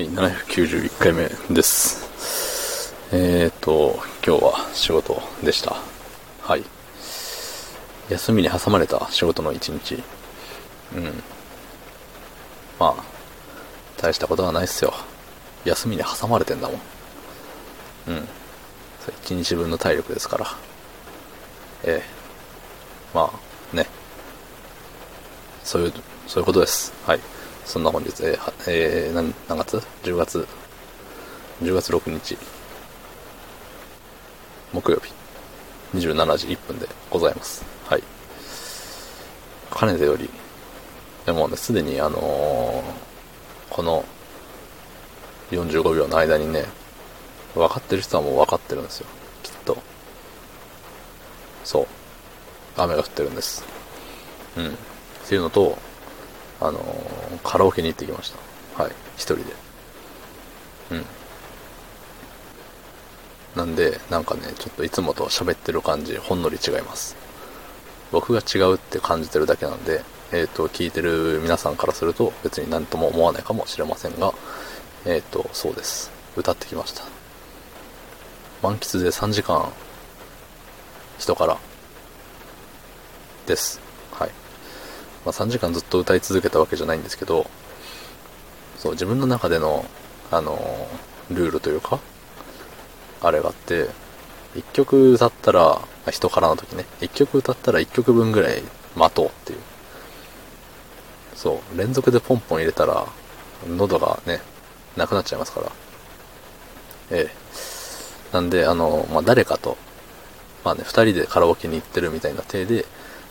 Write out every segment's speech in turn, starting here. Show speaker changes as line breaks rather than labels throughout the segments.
はい、791回目です。えーと、今日は仕事でした。はい。休みに挟まれた仕事の一日。うん。まあ、大したことはないっすよ。休みに挟まれてんだもん。うん。それ一日分の体力ですから。ええまあ、ね。そういう、そういうことです。はい。そんな本日、えーはえー何、何月 ?10 月、10月6日、木曜日、27時1分でございます。はい。かねてより、でもね、すでにあのーこの45秒の間にね、分かってる人はもう分かってるんですよ。きっと。そう。雨が降ってるんです。うん。っていうのと、あのーカラオケに行ってきました。はい。一人で。うん。なんで、なんかね、ちょっといつもと喋ってる感じ、ほんのり違います。僕が違うって感じてるだけなんで、えっ、と、聞いてる皆さんからすると別に何とも思わないかもしれませんが、えっ、と、そうです。歌ってきました。満喫で3時間、人から、です。まあ、3時間ずっと歌い続けたわけじゃないんですけど、そう、自分の中での、あのールールというか、あれがあって、1曲歌ったら、人からの時ね、1曲歌ったら1曲分ぐらい待とうっていう。そう、連続でポンポン入れたら、喉がね、なくなっちゃいますから。ええ。なんで、あの、まあ、誰かと、まあね、二人でカラオケに行ってるみたいな体で、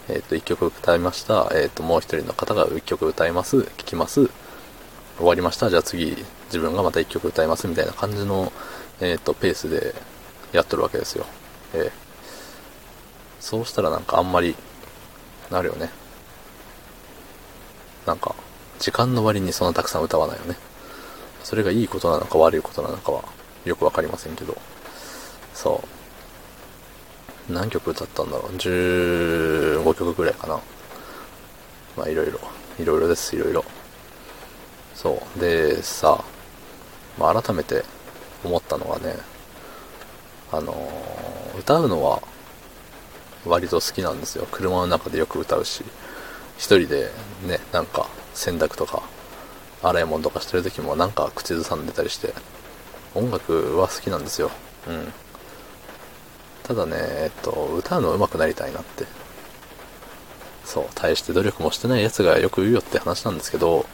えっ、と、一曲歌いました。えっ、と、もう一人の方が一曲歌います。聞きます。終わりました。じゃあ次、自分がまた一曲歌います。みたいな感じの、えっ、と、ペースでやっとるわけですよ。ええそうしたらなんかあんまり、なるよね。なんか、時間の割にそんなたくさん歌わないよね。それがいいことなのか悪いことなのかはよくわかりませんけど。そう。何曲歌ったんだろう ?15 曲ぐらいかな。まあいろいろ。いろいろです、いろいろ。そう。で、さ、まあ改めて思ったのはね、あのー歌うのは割と好きなんですよ。車の中でよく歌うし、一人でね、なんか洗濯とか洗い物とかしてる時もなんか口ずさんでたりして、音楽は好きなんですよ。うん。ただね、えっと、歌うの上手くなりたいなって。そう、大して努力もしてない奴がよく言うよって話なんですけど、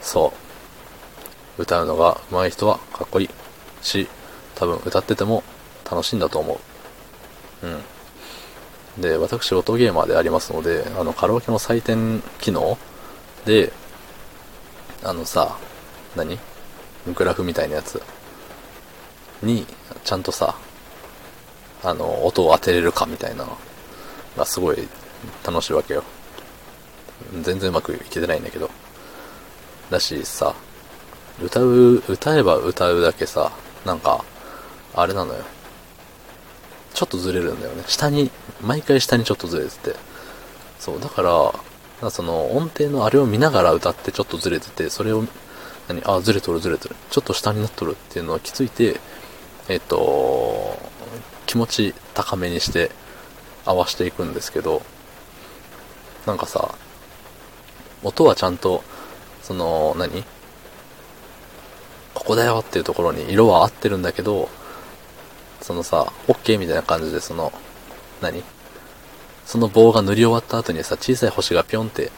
そう、歌うのが上手い人はかっこいいし、多分歌ってても楽しいんだと思う。うん。で、私、音ゲーマーでありますので、あの、カラオケの採点機能で、あのさ、何？グラフみたいなやつに、ちゃんとさ、あの、音を当てれるかみたいなのがすごい楽しいわけよ。全然うまくいけてないんだけど。だしさ、歌う、歌えば歌うだけさ、なんか、あれなのよ。ちょっとずれるんだよね。下に、毎回下にちょっとずれてて。そう、だから、その音程のあれを見ながら歌ってちょっとずれてて、それを、何、あ、ずれとるずれとる。ちょっと下になっとるっていうのを気づいて、えっと、気持ち高めにして合わしていくんですけど、なんかさ、音はちゃんと、その、何？ここだよっていうところに色は合ってるんだけど、そのさ、OK みたいな感じでその、何？その棒が塗り終わった後にさ、小さい星がピョンって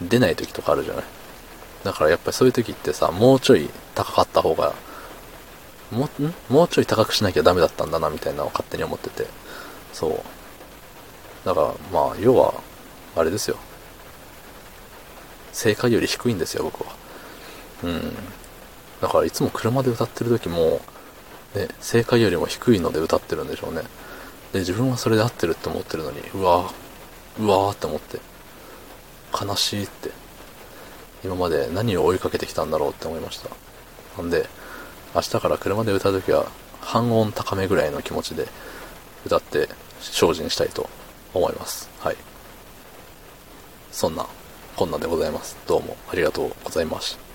出ない時とかあるじゃない？だからやっぱりそういう時ってさ、もうちょい高かった方が、も、ん？もうちょい高くしなきゃダメだったんだなみたいなのを勝手に思ってて。そう。だからまあ、要は、あれですよ。正解より低いんですよ、僕は。うん。だからいつも車で歌ってる時も、ね、正解よりも低いので歌ってるんでしょうね。で、自分はそれで合ってるって思ってるのに、うわーうわーって思って、悲しいって、今まで何を追いかけてきたんだろうって思いました。なんで、明日から車で歌うときは、半音高めぐらいの気持ちで歌って精進したいと思います。はい。そんな、こんなでございます。どうもありがとうございました。